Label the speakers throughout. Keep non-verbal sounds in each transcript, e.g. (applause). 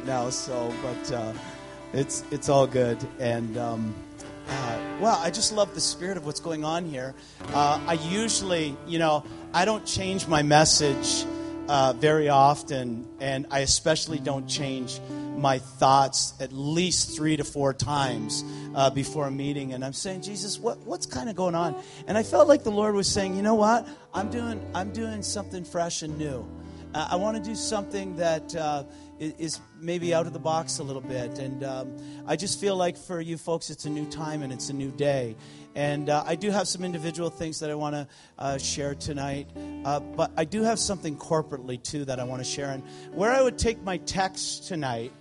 Speaker 1: right now. So, but uh, it's it's all good. And um, uh, well, I just love the spirit of what's going on here. Uh, I usually, you know, I don't change my message uh, very often, and I especially don't change my thoughts at least three to four times uh, before a meeting. And I'm saying, Jesus, what, what's kind of going on? And I felt like the Lord was saying, you know what? I'm doing, I'm doing something fresh and new. Uh, I want to do something that uh, is maybe out of the box a little bit. And um, I just feel like for you folks, it's a new time and it's a new day. And uh, I do have some individual things that I want to uh, share tonight. Uh, but I do have something corporately, too, that I want to share. And where I would take my text tonight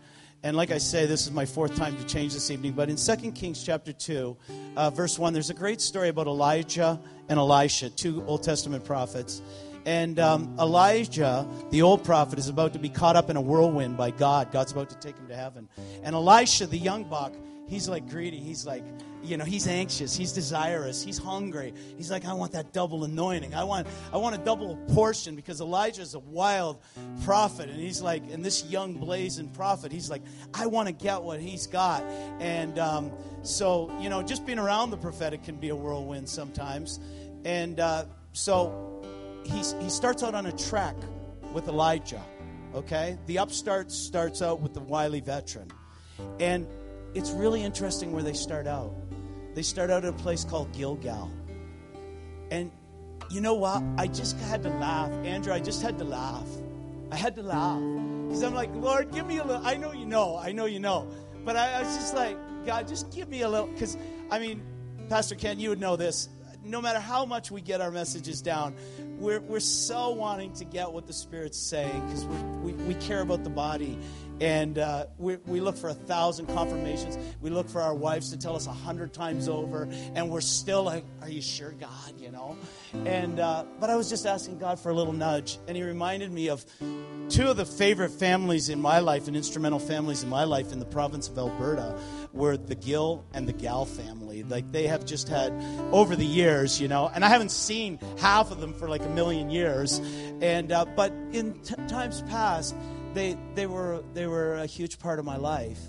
Speaker 1: and like I say, this is my fourth time to change this evening. But in 2 Kings chapter 2, uh, verse 1, there's a great story about Elijah and Elisha, two Old Testament prophets. And um, Elijah, the old prophet, is about to be caught up in a whirlwind by God. God's about to take him to heaven. And Elisha, the young buck, he's like greedy. He's like, you know, he's anxious, he's desirous, he's hungry. He's like, I want that double anointing. I want, I want a double portion because Elijah is a wild prophet, and he's like, and this young blazing prophet, he's like, I want to get what he's got. And um, so, you know, just being around the prophetic can be a whirlwind sometimes. And uh, so he's, he starts out on a track with Elijah. Okay, the upstart starts out with the wily veteran, and it's really interesting where they start out they start out at a place called Gilgal. And you know what? I just had to laugh. Andrew, I just had to laugh. I had to laugh. Because I'm like, Lord, give me a little. I know you know. I know you know. But I, I was just like, God, just give me a little. Because, I mean, Pastor Ken, you would know this. No matter how much we get our messages down, we're, we're so wanting to get what the Spirit's saying because we, we care about the body. And uh, we, we look for a thousand confirmations. We look for our wives to tell us a hundred times over, and we're still like, "Are you sure, God?" You know. And uh, but I was just asking God for a little nudge, and He reminded me of two of the favorite families in my life and instrumental families in my life in the province of Alberta were the Gill and the Gal family. Like they have just had over the years, you know, and I haven't seen half of them for like a million years. And uh, but in t- times past they, they, were, they were a huge part of my life.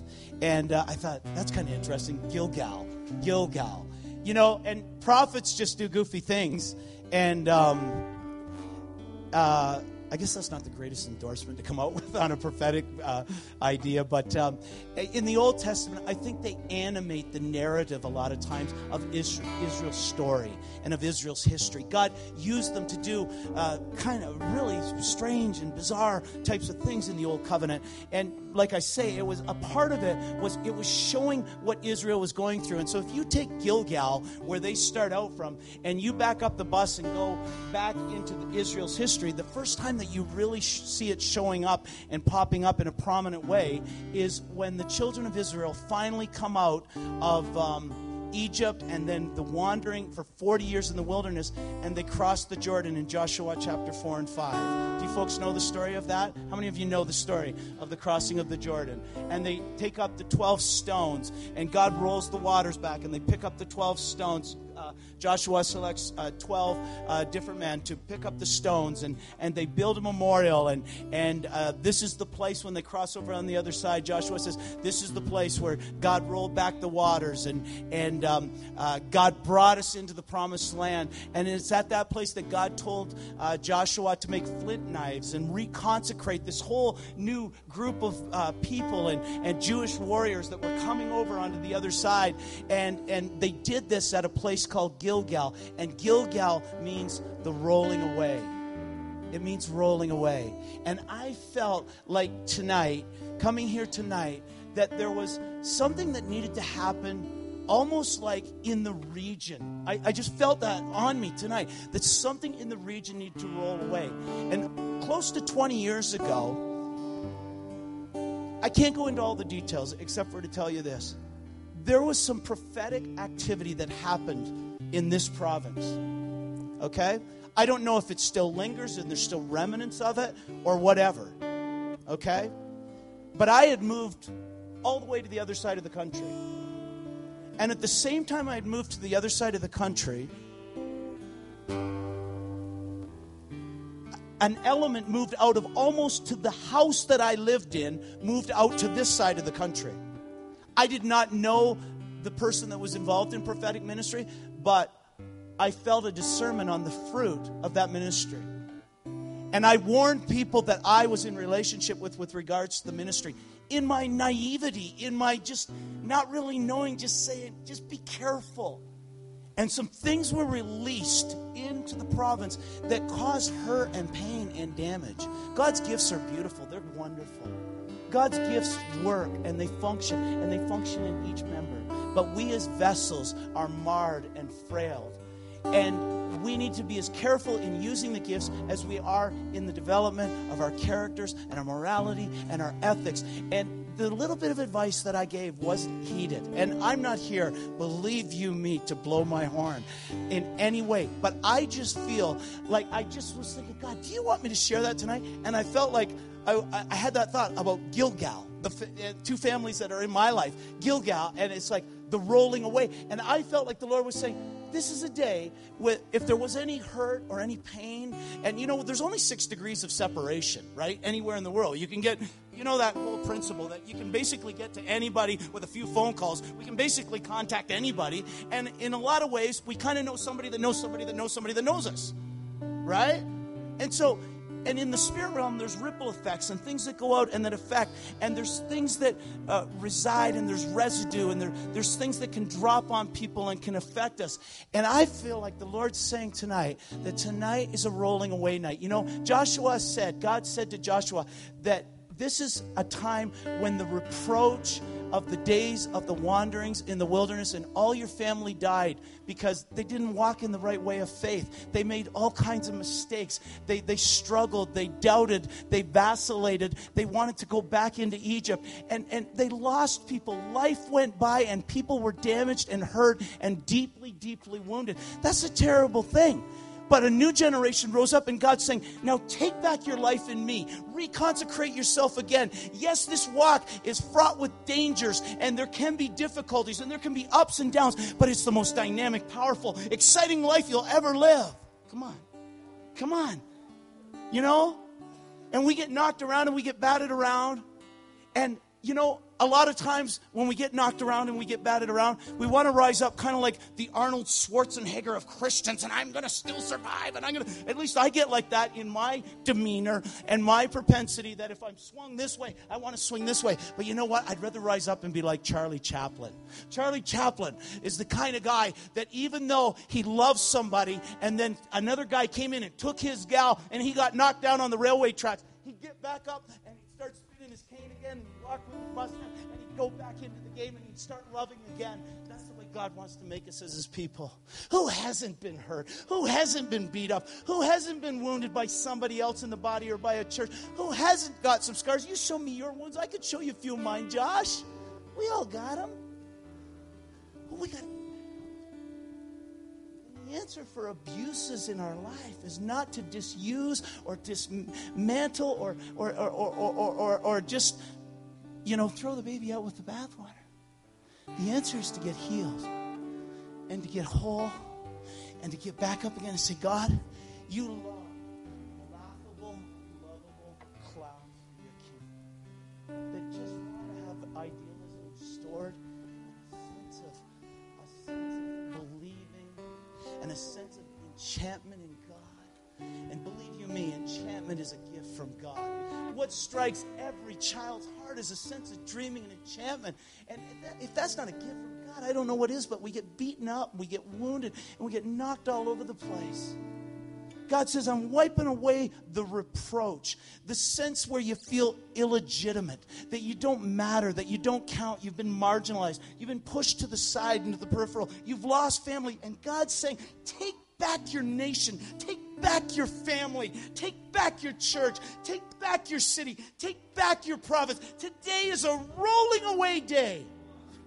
Speaker 1: And uh, I thought, that's kind of interesting. Gilgal. Gilgal. You know, and prophets just do goofy things. And um, uh, I guess that's not the greatest endorsement to come out (laughs) with on a prophetic uh, idea, but um, in the Old Testament, I think they animate the narrative a lot of times of Israel, Israel's story and of Israel's history. God used them to do uh, kind of really strange and bizarre types of things in the Old Covenant. And like I say, it was a part of it was it was showing what Israel was going through. And so if you take Gilgal, where they start out from, and you back up the bus and go back into Israel's history, the first time that you really sh- see it showing up and popping up in a prominent way is when the children of Israel finally come out of. Um, Egypt and then the wandering for 40 years in the wilderness, and they crossed the Jordan in Joshua chapter 4 and 5. Do you folks know the story of that? How many of you know the story of the crossing of the Jordan? And they take up the 12 stones, and God rolls the waters back, and they pick up the 12 stones Joshua selects uh, 12 uh, different men to pick up the stones and, and they build a memorial. And, and uh, this is the place when they cross over on the other side. Joshua says, This is the place where God rolled back the waters and, and um, uh, God brought us into the promised land. And it's at that place that God told uh, Joshua to make flint knives and reconsecrate this whole new group of people and, and Jewish warriors that were coming over onto the other side. And, and they did this at a place called Gilgal. And Gilgal means the rolling away. It means rolling away. And I felt like tonight, coming here tonight, that there was something that needed to happen almost like in the region. I, I, just felt that on me tonight, that something in the region needed to roll away. And close to 20 years ago, I can't go into all the details except for to tell you this there was some prophetic activity that happened in this province. Okay? I don't know if it still lingers and there's still remnants of it or whatever. Okay? But I had moved all the way to the other side of the country. And at the same time I had moved to the other side of the country, an element moved out of almost to the house that I lived in, moved out to this side of the country. I did not know the person that was involved in prophetic ministry, but I felt a discernment on the fruit of that ministry. And I warned people that I was in relationship with with regards to the ministry. In my naivety, in my just not really knowing, just saying, just be careful. And some things were released into the province that caused hurt and pain and damage. God's gifts are beautiful, they're wonderful. God's gifts work and they function, and they function in each member. But we as vessels are marred and frail. And we need to be as careful in using the gifts as we are in the development of our characters and our morality and our ethics. And the little bit of advice that I gave wasn't heeded. And I'm not here, believe you me, to blow my horn in any way. But I just feel like I just was thinking, God, do you want me to share that tonight? And I felt like I, I had that thought about Gilgal, the uh, two families that are in my life, Gilgal, and it's like the rolling away. And I felt like the Lord was saying, this is a day where if there was any hurt or any pain, and you know, there's only six degrees of separation, right? Anywhere in the world. You can get, you know, that whole principle that you can basically get to anybody with a few phone calls. We can basically contact anybody. And in a lot of ways, we kind of know somebody that knows somebody that knows somebody that knows us, right? And so and in the spirit realm, there's ripple effects and things that go out and that affect. And there's things that uh, reside and there's residue and there, there's things that can drop on people and can affect us. And I feel like the Lord's saying tonight that tonight is a rolling away night. You know, Joshua said, God said to Joshua that this is a time when the reproach of the days of the wanderings in the wilderness, and all your family died because they didn't walk in the right way of faith. They made all kinds of mistakes. They, they struggled, they doubted, they vacillated, they wanted to go back into Egypt, and, and they lost people. Life went by, and people were damaged and hurt and deeply, deeply wounded. That's a terrible thing. But a new generation rose up, and God's saying, Now take back your life in me. Reconsecrate yourself again. Yes, this walk is fraught with dangers, and there can be difficulties, and there can be ups and downs, but it's the most dynamic, powerful, exciting life you'll ever live. Come on. Come on. You know? And we get knocked around and we get batted around. And, you know, a lot of times when we get knocked around and we get batted around, we want to rise up kind of like the Arnold Schwarzenegger of Christians, and I'm going to still survive. And I'm going to, at least I get like that in my demeanor and my propensity that if I'm swung this way, I want to swing this way. But you know what? I'd rather rise up and be like Charlie Chaplin. Charlie Chaplin is the kind of guy that even though he loves somebody and then another guy came in and took his gal and he got knocked down on the railway tracks, he'd get back up and he'd start his cane again and walk with the bus go back into the game and he'd start loving again. That's the way God wants to make us as his people. Who hasn't been hurt? Who hasn't been beat up? Who hasn't been wounded by somebody else in the body or by a church? Who hasn't got some scars? You show me your wounds. I could show you a few of mine, Josh. We all got them. We got answer for abuses in our life is not to disuse or dismantle or, or, or, or, or, or, or just you know, throw the baby out with the bathwater. The answer is to get healed and to get whole and to get back up again and say, God, you love laughable, lovable clowns for your that and a sense of enchantment in God. And believe you me, enchantment is a gift from God what strikes every child's heart is a sense of dreaming and enchantment. And if that's not a gift from God, I don't know what is, but we get beaten up, we get wounded, and we get knocked all over the place. God says, I'm wiping away the reproach, the sense where you feel illegitimate, that you don't matter, that you don't count, you've been marginalized, you've been pushed to the side into the peripheral, you've lost family. And God's saying, take back your nation, take back your family, take back your church, take back your city, take back your province. Today is a rolling away day.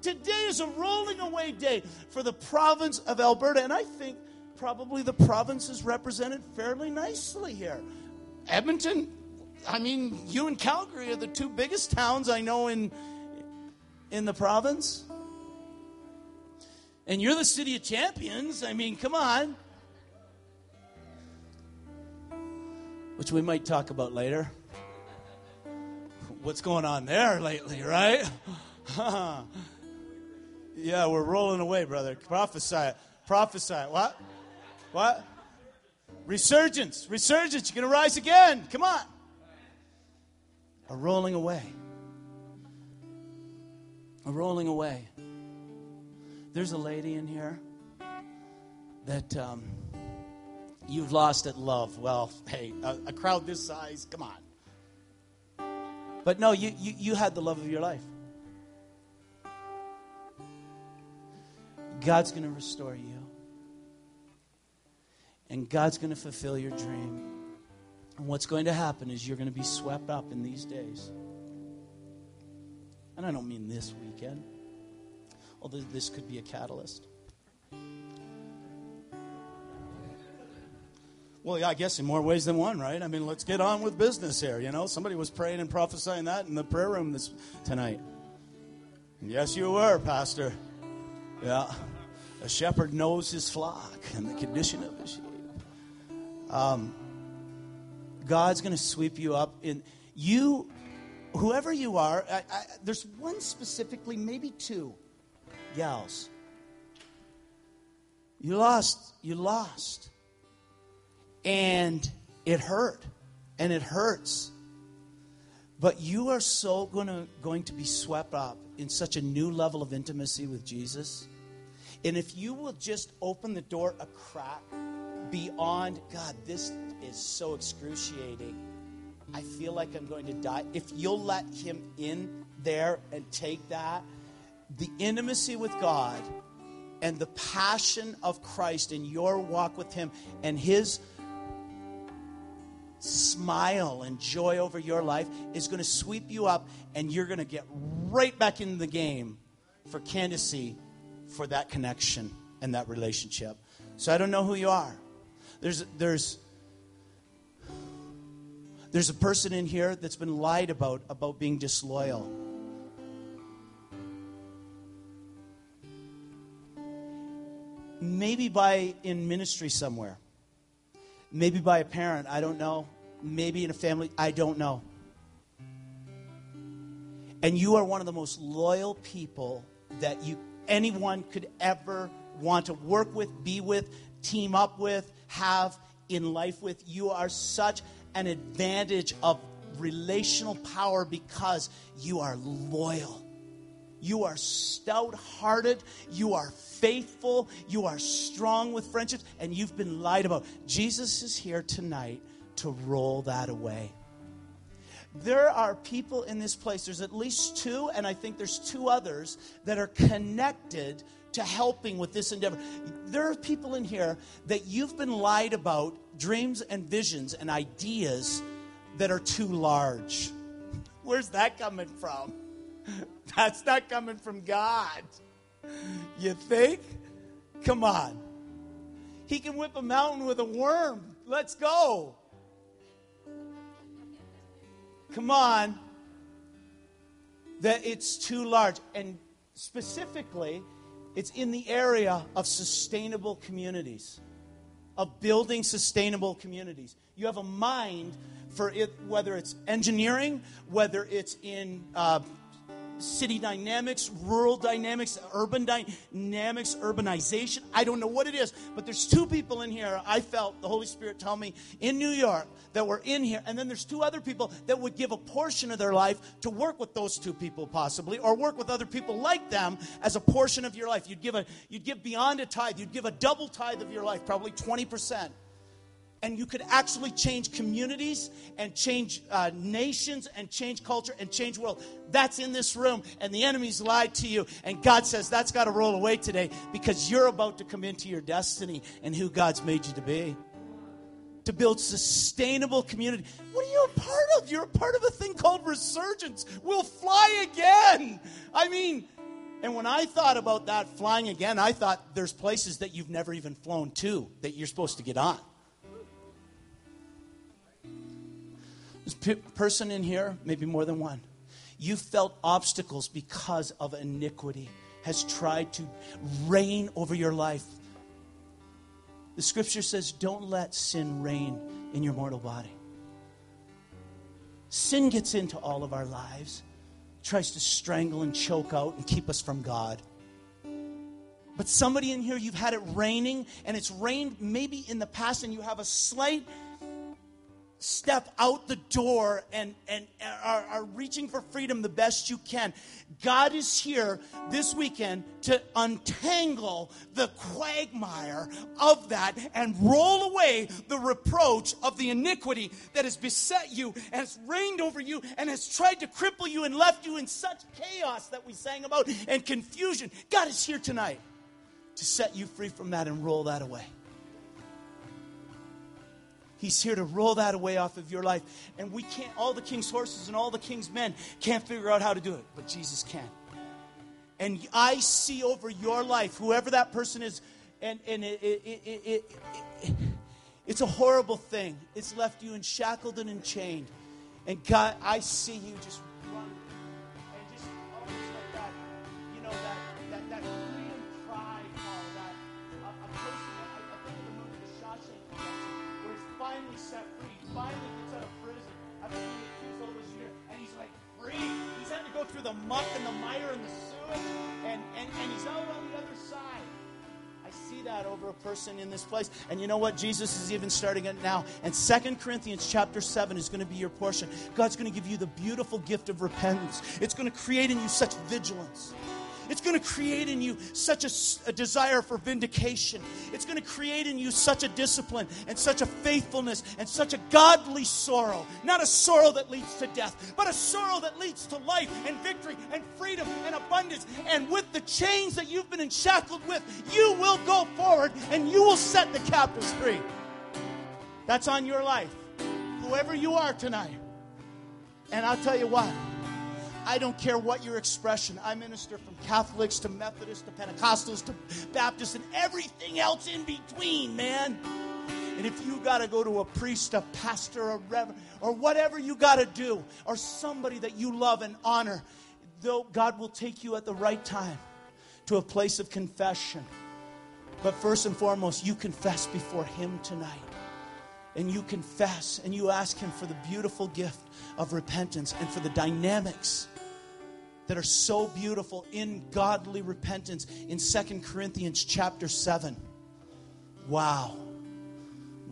Speaker 1: Today is a rolling away day for the province of Alberta. And I think probably the province is represented fairly nicely here. Edmonton, I mean, you and Calgary are the two biggest towns I know in, in the province. And you're the city of champions. I mean, come on. which we might talk about later. What's going on there lately, right? (laughs) yeah, we're rolling away, brother. Prophesy it. Prophesy it. What? What? Resurgence. Resurgence. You're going to rise again. Come on. A rolling away. A rolling away. There's a lady in here that um, you've lost at love. Well, (laughs) hey, a, a, crowd this size, come on. But no, you, you, you had the love of your life. God's going to restore you. And God's going to fulfill your dream. And what's going to happen is you're going to be swept up in these days. And I don't mean this weekend, although this could be a catalyst. Well, yeah, I guess in more ways than one, right? I mean, let's get on with business here. You know, somebody was praying and prophesying that in the prayer room this tonight. Yes, you were, Pastor. Yeah, a shepherd knows his flock and the condition of his sheep. Um, God's going to sweep you up in you, whoever you are. I, I, there's one specifically, maybe two gals. You lost. You lost and it hurt and it hurts but you are so gonna, going to be swept up in such a new level of intimacy with jesus and if you will just open the door a crack beyond god this is so excruciating i feel like i'm going to die if you'll let him in there and take that the intimacy with god and the passion of christ in your walk with him and his smile and joy over your life is going to sweep you up and you're going to get right back in the game for candidacy for that connection and that relationship. So I don't know who you are. There's there's there's a person in here that's been lied about about being disloyal. Maybe by in ministry somewhere. Maybe by a parent, I don't know. Maybe in a family, I don't know. And you are one of the most loyal people that you anyone could ever want to work with, be with, team up with, have in life with. You are such an advantage of relational power because you are loyal. You are stout hearted. You are faithful. You are strong with friendships, and you've been lied about. Jesus is here tonight to roll that away. There are people in this place, there's at least two, and I think there's two others that are connected to helping with this endeavor. There are people in here that you've been lied about dreams and visions and ideas that are too large. Where's that coming from? (laughs) That's not coming from God. You think? Come on. He can whip a mountain with a worm. Let's go. Come on. That it's too large. And specifically, it's in the area of sustainable communities, of building sustainable communities. You have a mind for it, whether it's engineering, whether it's in uh, city dynamics, rural dynamics, urban dynamics, urbanization. I don't know what it is, but there's two people in here I felt the Holy Spirit tell me in New York that were in here. And then there's two other people that would give a portion of their life to work with those two people possibly or work with other people like them as a portion of your life. You'd give a you'd give beyond a tithe. You'd give a double tithe of your life, probably 20% and you could actually change communities and change uh, nations and change culture and change world. That's in this room and the enemy's lied to you. And god says that's got to roll away today because you're about to come into your destiny and who god's made you to be. To build sustainable community. What are you a part of? You're a part of a thing called resurgence. We'll fly again. I mean and when I thought about that flying again, I thought there's places that you've never even flown to that you're supposed to get on. Person in here, maybe more than one, you felt obstacles because of iniquity has tried to reign over your life. The scripture says, don't let sin reign in your mortal body. Sin gets into all of our lives, tries to strangle and choke out and keep us from God. But somebody in here, you've had it raining, and it's rained maybe in the past, and you have a slight step out the door and, and are, are reaching for freedom the best you can. God is here this weekend to untangle the quagmire of that and roll away the reproach of the iniquity that has beset you and has reigned over you and has tried to cripple you and left you in such chaos that we sang about and confusion. God is here tonight to set you free from that and roll that away. He's here to roll that away off of your life. And we can't, all the king's horses and all the king's men can't figure out how to do it, but Jesus can. And I see over your life, whoever that person is, and, and it, it, it, it it's a horrible thing. It's left you shackled and enchained. And God, I see you just the muck and the mire and the sewage, and, and, and he's out on the other side. I see that over a person in this place. And you know what? Jesus is even starting it now. And Second Corinthians chapter 7 is going to be your portion. God's going to give you the beautiful gift of repentance. It's going to create in you such vigilance. It's going to create in you such a, a, desire for vindication. It's going to create in you such a discipline and such a faithfulness and such a godly sorrow. Not a sorrow that leads to death, but a sorrow that leads to life and victory and freedom and abundance. And with the chains that you've been enshackled with, you will go forward and you will set the captives free. That's on your life, whoever you are tonight. And I'll tell you what. I don't care what your expression. I minister from Catholics to Methodists to Pentecostals to Baptists and everything else in between, man. And if you got to go to a priest, a pastor, a reverend, or whatever you got to do, or somebody that you love and honor, though God will take you at the right time to a place of confession. But first and foremost, you confess before Him tonight. And you confess and you ask Him for the beautiful gift of repentance and for the dynamics that are so beautiful in godly repentance in Second Corinthians chapter 7. Wow.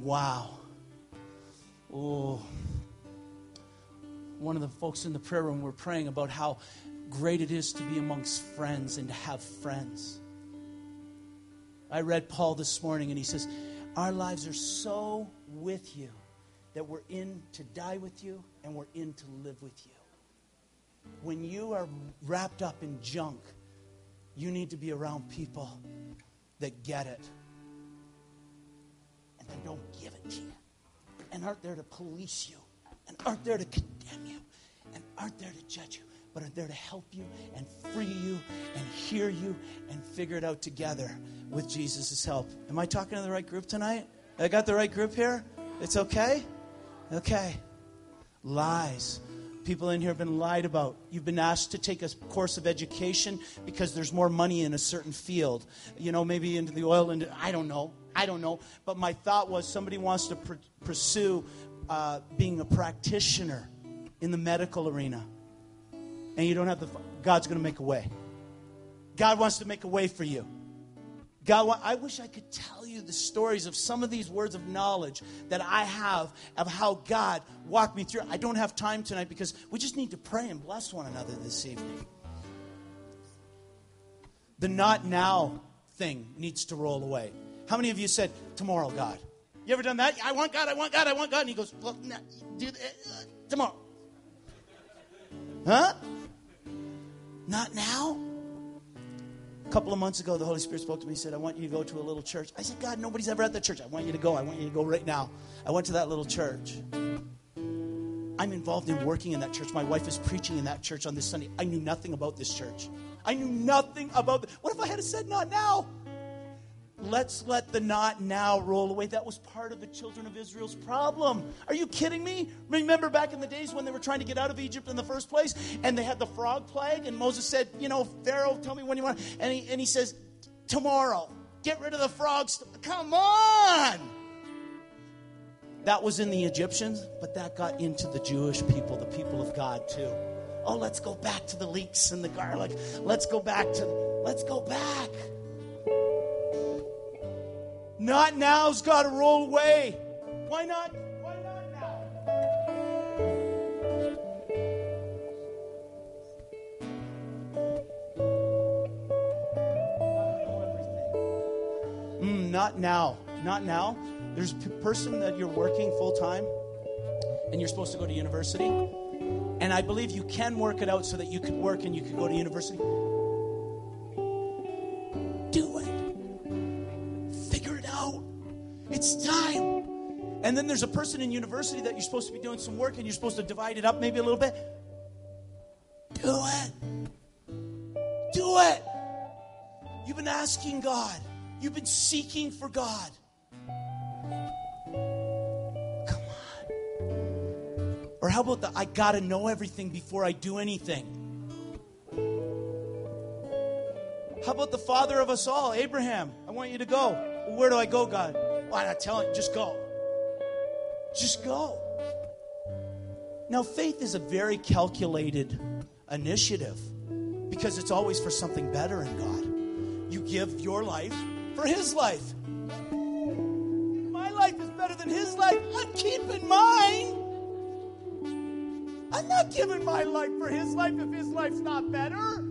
Speaker 1: Wow. Oh. One of the folks in the prayer room were praying about how great it is to be amongst friends and to have friends. I read Paul this morning and he says, Our lives are so with you that we're in to die with you and we're in to live with you when you are wrapped up in junk, you need to be around people that get it and they don't give it to you and aren't there to police you and aren't there to condemn you and aren't there to judge you but are there to help you and free you and hear you and figure it out together with Jesus' help. Am I talking to the right group tonight? I got the right group here? It's okay? Okay. Lies People in here have been lied about. You've been asked to take a course of education because there's more money in a certain field. You know, maybe into the oil industry. I don't know. I don't know. But my thought was somebody wants to pr- pursue uh, being a practitioner in the medical arena. And you don't have the. God's going to make a way. God wants to make a way for you. God, I wish I could tell you the stories of some of these words of knowledge that I have of how God walked me through. I don't have time tonight because we just need to pray and bless one another this evening. The not now thing needs to roll away. How many of you said, Tomorrow, God? You ever done that? I want God, I want God, I want God. And He goes, Well, no, do uh, tomorrow. Huh? Not now? A couple of months ago, the Holy Spirit spoke to me and said, I want you to go to a little church. I said, God, nobody's ever at that church. I want you to go. I want you to go right now. I went to that little church. I'm involved in working in that church. My wife is preaching in that church on this Sunday. I knew nothing about this church. I knew nothing about it. What if I had said not now? Let's let the not now roll away. That was part of the children of Israel's problem. Are you kidding me? Remember back in the days when they were trying to get out of Egypt in the first place and they had the frog plague and Moses said, You know, Pharaoh, tell me when you want. And he, and he says, Tomorrow. Get rid of the frogs. Come on. that was in the Egyptians, but that got into the Jewish people, the people of God too. Oh, let's go back to the leeks and the garlic. Let's go back to, let's go back. Not now's got to roll away. Why not? Why not now? Mm, not now. Not now. There's a person that you're working full time and you're supposed to go to university. And I believe you can work it out so that you could work and you could go to university. It's time. And then there's a person in university that you're supposed to be doing some work and you're supposed to divide it up maybe a little bit. Do it. Do it. You've been asking God, you've been seeking for God. Come on. Or how about the I got to know everything before I do anything? How about the father of us all, Abraham? I want you to go. Where do I go, God? Why not tell him? Just go. Just go. Now, faith is a very calculated initiative because it's always for something better in God. You give your life for His life. My life is better than His life. I'm keeping mine. I'm not giving my life for His life if His life's not better.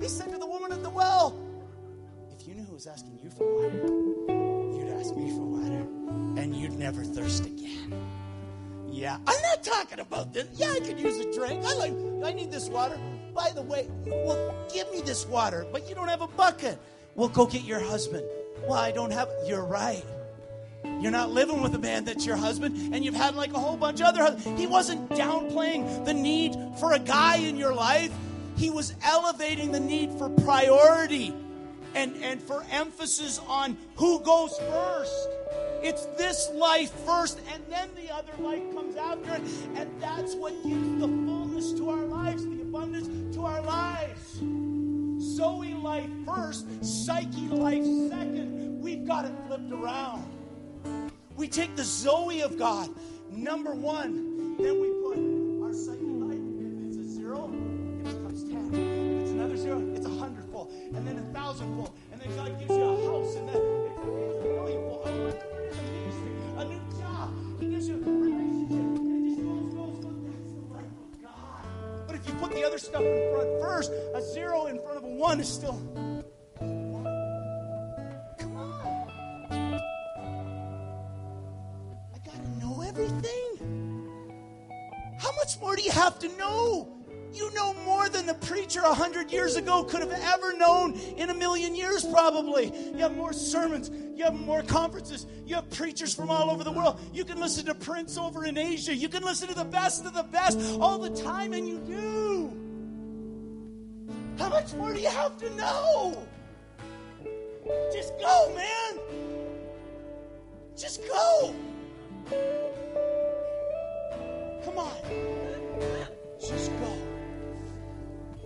Speaker 1: He said to the woman at the well, If you knew who was asking you for water, me for water, and you'd never thirst again. Yeah, I'm not talking about this. Yeah, I could use a drink. I like. I need this water. By the way, well, give me this water, but you don't have a bucket. Well, go get your husband. Well, I don't have. You're right. You're not living with a man that's your husband, and you've had like a whole bunch of other husbands. He wasn't downplaying the need for a guy in your life. He was elevating the need for priority and, and for emphasis on who goes first. It's this life first, and then the other life comes after it. And that's what gives the fullness to our lives, the abundance to our lives. Zoe life first, psyche life second. We've got it flipped around. We take the Zoe of God, number one, then we thousandfold, and then God gives you a house, and then it's, it's a millionfold. A a ministry, a new job. He gives you a relationship, and it just goes, goes, goes. That's the life of God. But if you put the other stuff in front first, a zero in front of a one is still. Come on. I gotta know everything. How much more do you have to know? The preacher a hundred years ago could have ever known in a million years, probably. You have more sermons, you have more conferences, you have preachers from all over the world. You can listen to Prince over in Asia, you can listen to the best of the best all the time, and you do. How much more do you have to know? Just go, man. Just go.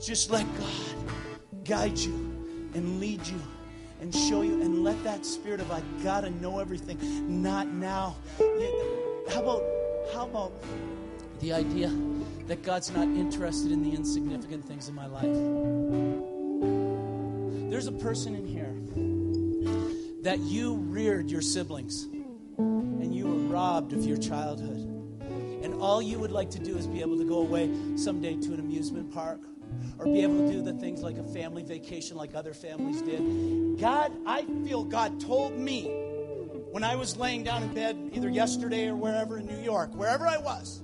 Speaker 1: Just let God guide you and lead you and show you and let that spirit of I gotta know everything. Not now. How about how about the idea that God's not interested in the insignificant things in my life? There's a person in here that you reared your siblings and you were robbed of your childhood. And all you would like to do is be able to go away someday to an amusement park or be able to do the things like a family vacation like other families did. God, I feel God told me when I was laying down in bed, either yesterday or wherever in New York, wherever I was,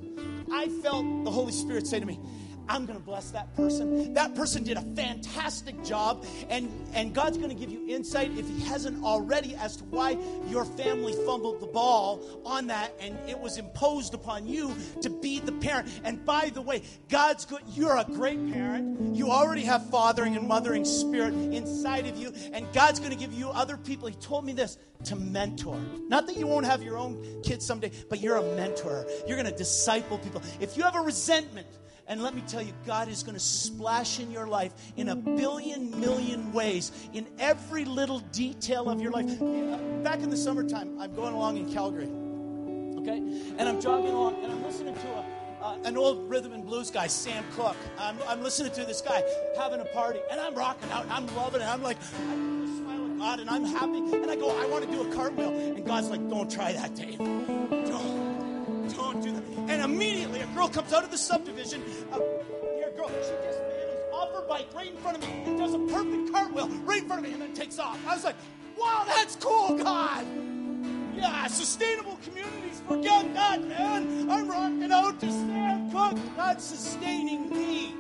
Speaker 1: I felt the Holy Spirit say to me, I'm going to bless that person. That person did a fantastic job, and, and God's going to give you insight, if He hasn't already, as to why your family fumbled the ball on that, and it was imposed upon you to be the parent. And by the way, God's good. You're a great parent. You already have fathering and mothering spirit inside of you, and God's going to give you other people. He told me this to mentor. Not that you won't have your own kids someday, but you're a mentor. You're going to disciple people. If you have a resentment, and let me tell you, God is going to splash in your life in a billion million ways, in every little detail of your life. Back in the summertime, I'm going along in Calgary. okay? And I'm jogging along and I'm listening to a, uh, an old rhythm and blues guy, Sam Cooke. I'm, I'm listening to this guy having a party and I'm rocking out I'm loving it. I'm like, I smile at God and I'm happy. And I go, I want to do a cartwheel. And God's like, don't try that, Dave. Don't, don't do that. And immediately a girl comes out of the subdivision. Uh, here, girl, she just off her bike right in front of me and does a perfect cartwheel right in front of me and then takes off. I was like, wow, that's cool, God. Yeah, sustainable communities. Forget that, man. I'm rocking out to Sam Cooke. God's sustaining me.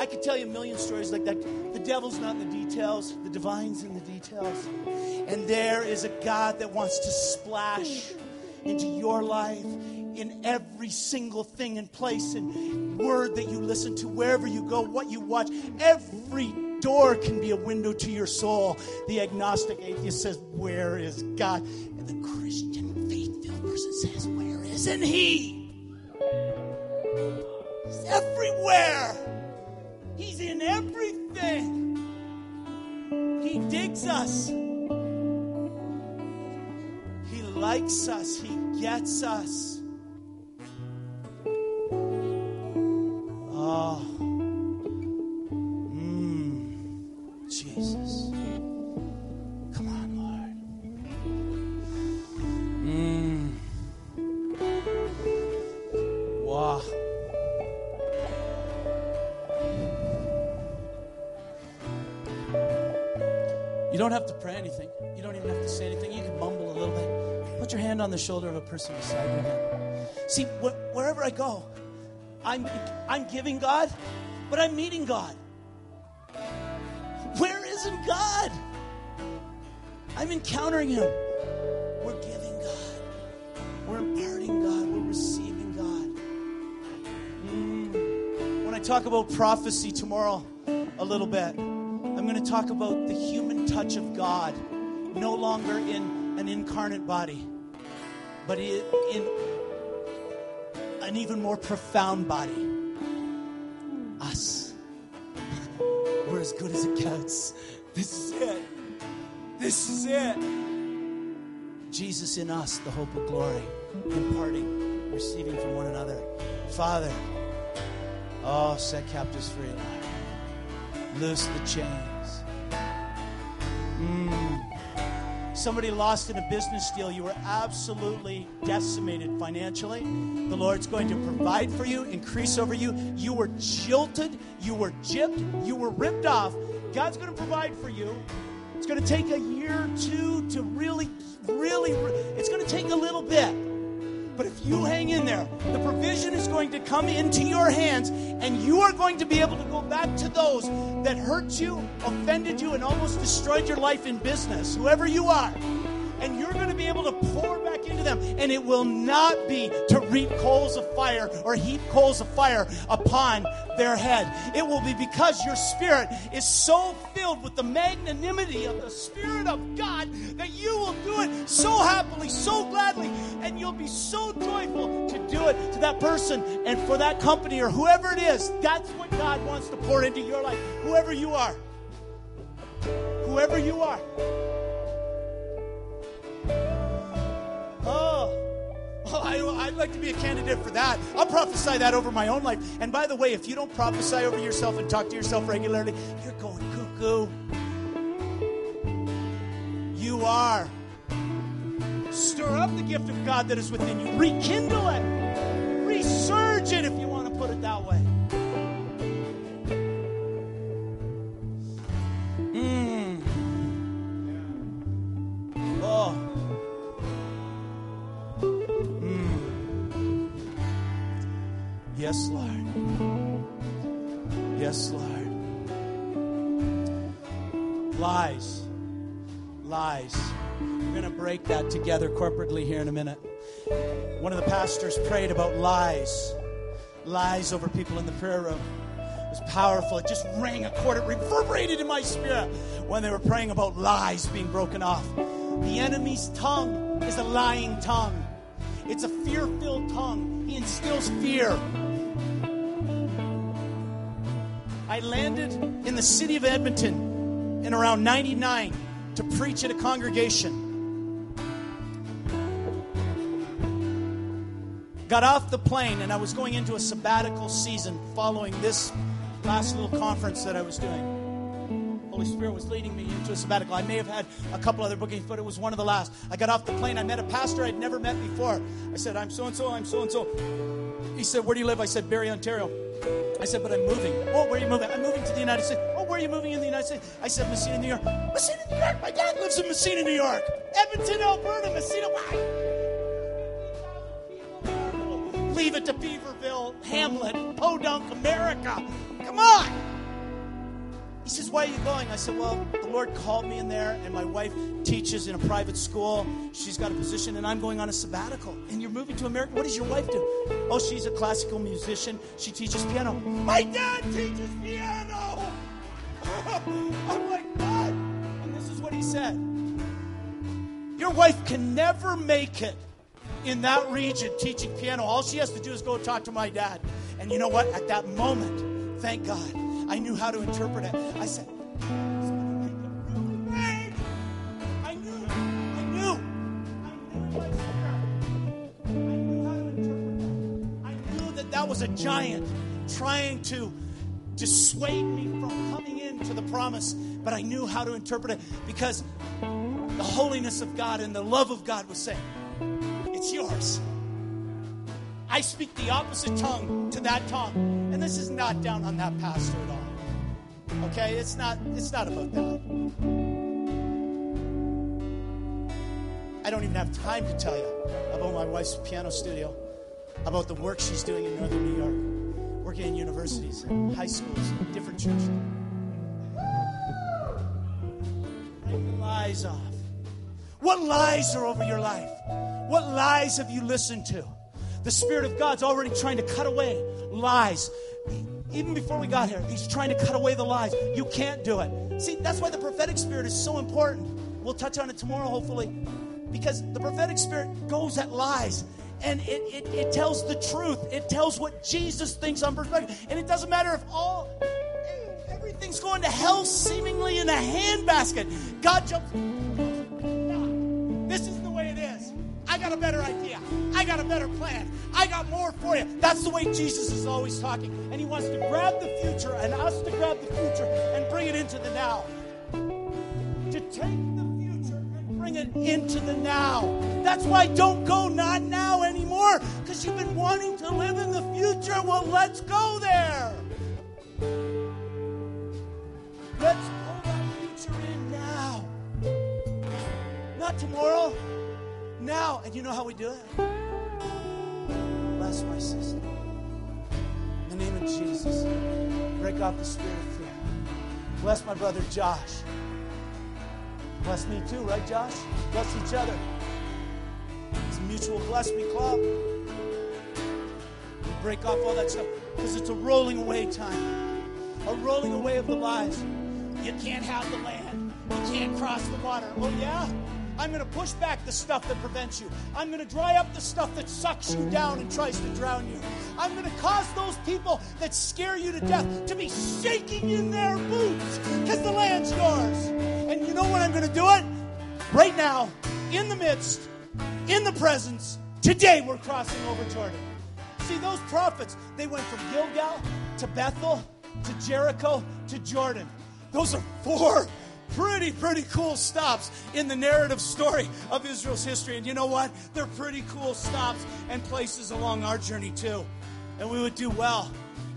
Speaker 1: I could tell you a million stories like that. The devil's not in the details, the divine's in the details. And there is a God that wants to splash into your life in every single thing and place and word that you listen to, wherever you go, what you watch. Every door can be a window to your soul. The agnostic atheist says, Where is God? And the Christian faith filled person says, Where isn't He? He's everywhere. He's in everything. He digs us. He likes us. He gets us. Mm. Jesus. Come on, Lord. Mm. Wow. You don't have to pray anything. You don't even have to say anything. You can mumble a little bit. Put your hand on the shoulder of a person beside you. See, wh- wherever I go, I'm, I'm giving God, but I'm meeting God. Where isn't God? I'm encountering Him. We're giving God. We're imparting God. We're receiving God. Mm. When I talk about prophecy tomorrow, a little bit, I'm going to talk about the human touch of God, no longer in an incarnate body, but in, in an even more profound body. Us. We're as good as it gets. This is it. This is it. Jesus in us, the hope of glory, imparting, receiving from one another. Father, oh, set captives free, Lord. Loose the chains. Mm. Somebody lost in a business deal, you were absolutely decimated financially. The Lord's going to provide for you, increase over you. You were jilted, you were gypped, you were ripped off. God's going to provide for you. It's going to take a year or two to really, really, it's going to take a little bit. But if you hang in there, the provision is going to come into your hands, and you are going to be able to go back to those that hurt you, offended you, and almost destroyed your life in business, whoever you are. And you're going to be able to pour back into them. And it will not be to reap coals of fire or heap coals of fire upon their head. It will be because your spirit is so filled with the magnanimity of the Spirit of God that you will do it so happily, so gladly, and you'll be so joyful to do it to that person and for that company or whoever it is. That's what God wants to pour into your life, whoever you are. Whoever you are. Oh, I, would like to be a candidate for that. I'll prophesy that over my own life. And by the way, if you don't prophesy over yourself and talk to yourself regularly, you're going cuckoo. You are. Stir up the gift of God that is within you. Rekindle it. Yes, Lord. Yes, Lord. Lies. Lies. We're going to break that together corporately here in a minute. One of the pastors prayed about lies. Lies over people in the prayer room. It was powerful. It just rang a chord. It reverberated in my spirit when they were praying about lies being broken off. The enemy's tongue is a lying tongue. It's a fear filled tongue. He instills fear. I landed in the city of Edmonton in around 99 to preach at a congregation. got off the plane, and I was going into a sabbatical season following this last little conference that I was doing. Holy Spirit was leading me into a sabbatical. I may have had a couple other bookings, but it was one of the last. I got off the plane. I met a pastor I'd never met before. I said, I'm so and so, I'm so and so. He said, Where do you live? I said, Barrie, Ontario. I said, But I'm moving. Oh, where are you moving? I'm moving to the United States. Oh, where are you moving in the United States? I said, Massena, New York. Massena, New York. My dad lives in Massena, New York. Edmonton, Alberta, Massena. Why? Leave it to Beaverville, Hamlet, Podunk, America. Come on. He says, Why are you going? I said, Well, the Lord called me in there, and my wife teaches in a private school. She's got a position, and I'm going on a sabbatical. And you're moving to America. What does your wife do? Oh, she's a classical musician. She teaches piano. My dad teaches piano. (laughs) I'm like, What? And this is what he said Your wife can never make it in that region teaching piano. All she has to do is go talk to my dad. And you know what? At that moment, thank God, I knew how to interpret it. I said, that was a giant trying to dissuade me from coming into the promise, but I knew how to interpret it because the holiness of God and the love of God was saying, it's yours. I speak the opposite tongue to that tongue. And this is not down on that pastor at all. Okay? It's not it's not about that. I don't even have time to tell you about my wife's piano studio, about the work she's doing in northern New York, working in universities and high schools, different churches. Break lies off. What lies are over your life? What lies have you listened to? The Spirit of God's already trying to cut away lies. Even before we got here, He's trying to cut away the lies. You can't do it. See, that's why the prophetic spirit is so important. We'll touch on it tomorrow, hopefully, because the prophetic spirit goes at lies and it, it, it tells the truth. It tells what Jesus thinks on perspective. And it doesn't matter if all everything's going to hell seemingly in a handbasket. God jumps. This is the way it is. I got a better idea. Got a better plan. I got more for you. That's the way Jesus is always talking. And he wants to grab the future and us to grab the future and bring it into the now. To take the future and bring it into the now. That's why don't go not now anymore because you've been wanting to live in the future. Well, let's go there. Let's pull that future in now. Not tomorrow now. And you know how we do it? My sister. In the name of Jesus, break off the spirit of fear. Bless my brother Josh. Bless me too, right, Josh? Bless each other. It's a mutual bless me club. break off all that stuff because it's a rolling away time, a rolling away of the lies. You can't have the land. You can't cross the water. Oh, yeah? I'm going to push back the stuff that prevents you. I'm going to dry up the stuff that sucks you down and tries to drown you. I'm going to cause those people that scare you to death to be shaking in their boots because the land's yours. And you know when I'm going to do it? Right now, in the midst, in the presence. Today we're crossing over Jordan. See, those prophets, they went from Gilgal to Bethel to Jericho to Jordan. Those are four pretty, pretty cool stops in the narrative story of Israel's history. And you know what? They're pretty cool stops and places along our journey, too. And we would do well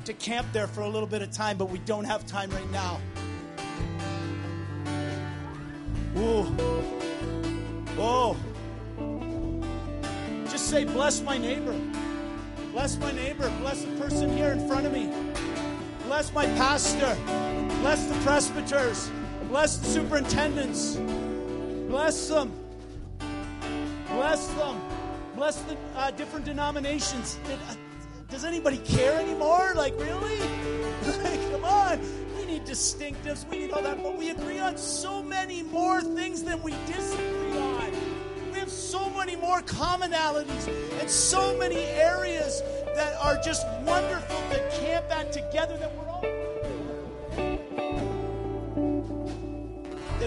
Speaker 1: to camp there for a little bit of time, but we don't have time right now. Ooh. Oh. Just say, bless my neighbor. Bless my neighbor. Bless the person here in front of me. Bless my pastor. Bless the presbyters. Bless the superintendents. Bless them. Bless them. Bless the uh, different denominations. Did, uh, does anybody care anymore? Like, really? (laughs) like, Come on. We need distinctives. We need all that. But we agree on so many more things than we disagree on. We have so many more commonalities and so many areas that are just wonderful to camp at together that we're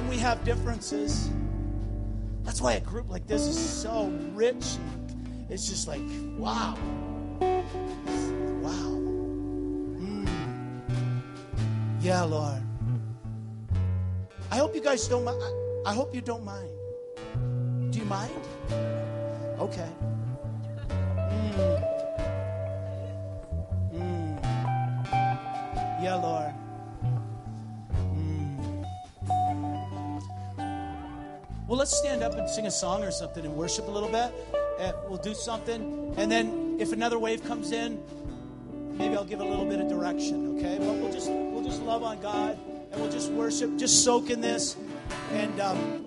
Speaker 1: then we have differences. That's why a group like this is so rich. it's just like, wow. Wow. Mm. Yeah, Lord. I hope you guys don't mind. I hope you don't mind. Do you mind? Okay. Mm. Mm. Yeah, Lord. Well, let's stand up and sing a song or something and worship a little bit. And we'll do something. And then if another wave comes in, maybe I'll give a little bit of direction, okay? But we'll just we'll just love on God and we'll just worship, just soak in this. And um,